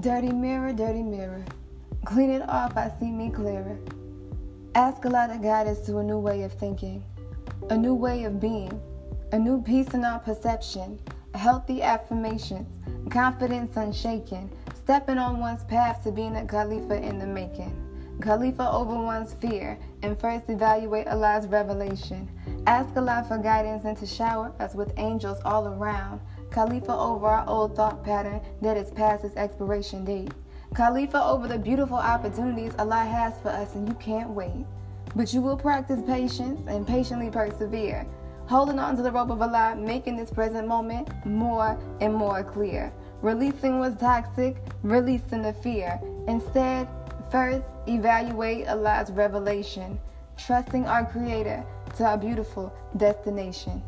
Dirty mirror, dirty mirror. Clean it off, I see me clearer. Ask Allah for guidance to a new way of thinking, a new way of being, a new peace in our perception, healthy affirmations, confidence unshaken, stepping on one's path to being a Khalifa in the making. Khalifa over one's fear, and first evaluate Allah's revelation. Ask Allah for guidance and to shower us with angels all around. Khalifa over our old thought pattern that is past its expiration date. Khalifa over the beautiful opportunities Allah has for us, and you can't wait. But you will practice patience and patiently persevere, holding on to the rope of Allah, making this present moment more and more clear. Releasing what's toxic, releasing the fear. Instead, First, evaluate Allah's revelation, trusting our Creator to our beautiful destination.